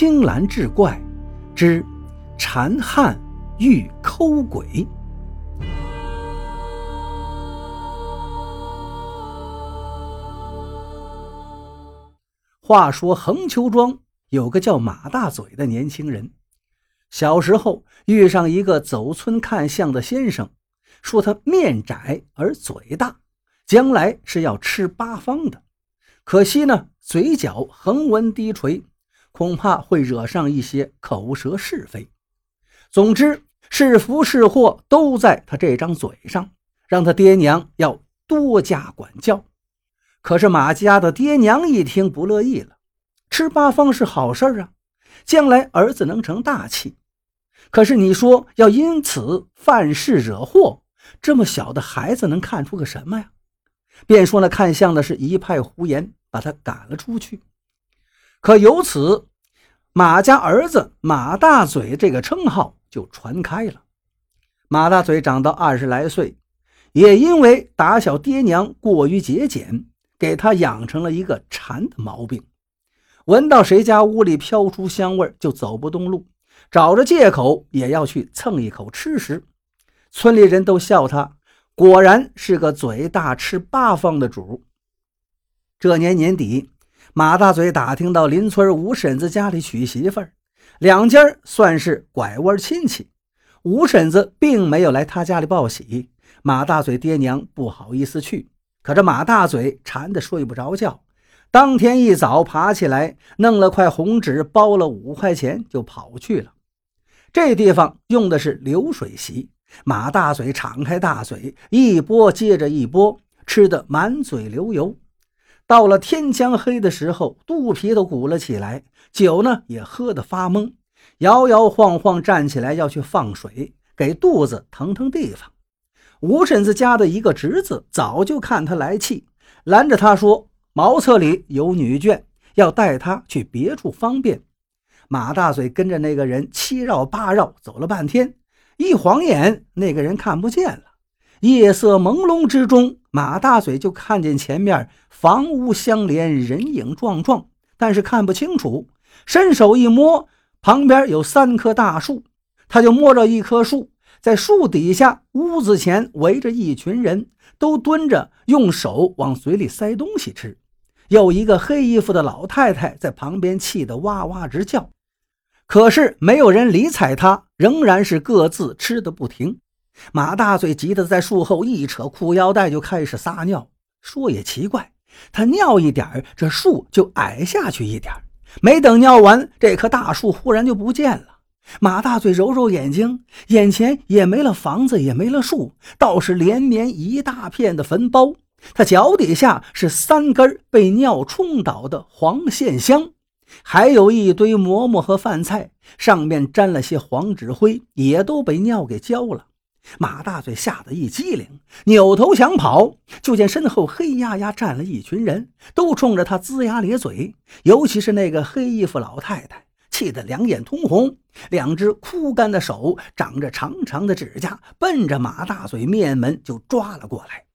青蓝志怪之缠汉欲抠鬼。话说横秋庄有个叫马大嘴的年轻人，小时候遇上一个走村看相的先生，说他面窄而嘴大，将来是要吃八方的。可惜呢，嘴角横纹低垂，恐怕会惹上一些口舌是非。总之，是福是祸都在他这张嘴上，让他爹娘要多加管教。可是马家的爹娘一听不乐意了，吃八方是好事啊，将来儿子能成大器。可是你说要因此犯事惹祸，这么小的孩子能看出个什么呀？便说那看相的是一派胡言。把他赶了出去，可由此，马家儿子马大嘴这个称号就传开了。马大嘴长到二十来岁，也因为打小爹娘过于节俭，给他养成了一个馋的毛病。闻到谁家屋里飘出香味，就走不动路，找着借口也要去蹭一口吃食。村里人都笑他，果然是个嘴大吃八方的主。这年年底，马大嘴打听到邻村吴婶子家里娶媳妇儿，两家算是拐弯亲戚。吴婶子并没有来他家里报喜，马大嘴爹娘不好意思去。可这马大嘴馋得睡不着觉，当天一早爬起来，弄了块红纸包了五块钱就跑去了。这地方用的是流水席，马大嘴敞开大嘴，一波接着一波，吃得满嘴流油。到了天将黑的时候，肚皮都鼓了起来，酒呢也喝得发懵，摇摇晃晃站起来要去放水，给肚子腾腾地方。吴婶子家的一个侄子早就看他来气，拦着他说：“茅厕里有女眷，要带他去别处方便。”马大嘴跟着那个人七绕八绕走了半天，一晃眼，那个人看不见了。夜色朦胧之中，马大嘴就看见前面房屋相连，人影幢幢，但是看不清楚。伸手一摸，旁边有三棵大树，他就摸着一棵树，在树底下，屋子前围着一群人，都蹲着，用手往嘴里塞东西吃。有一个黑衣服的老太太在旁边气得哇哇直叫，可是没有人理睬他，仍然是各自吃的不停。马大嘴急得在树后一扯裤腰带，就开始撒尿。说也奇怪，他尿一点这树就矮下去一点没等尿完，这棵大树忽然就不见了。马大嘴揉揉眼睛，眼前也没了房子，也没了树，倒是连绵一大片的坟包。他脚底下是三根被尿冲倒的黄线香，还有一堆馍馍和饭菜，上面沾了些黄纸灰，也都被尿给浇了。马大嘴吓得一激灵，扭头想跑，就见身后黑压压站了一群人，都冲着他龇牙咧嘴。尤其是那个黑衣服老太太，气得两眼通红，两只枯干的手长着长长的指甲，奔着马大嘴面门就抓了过来。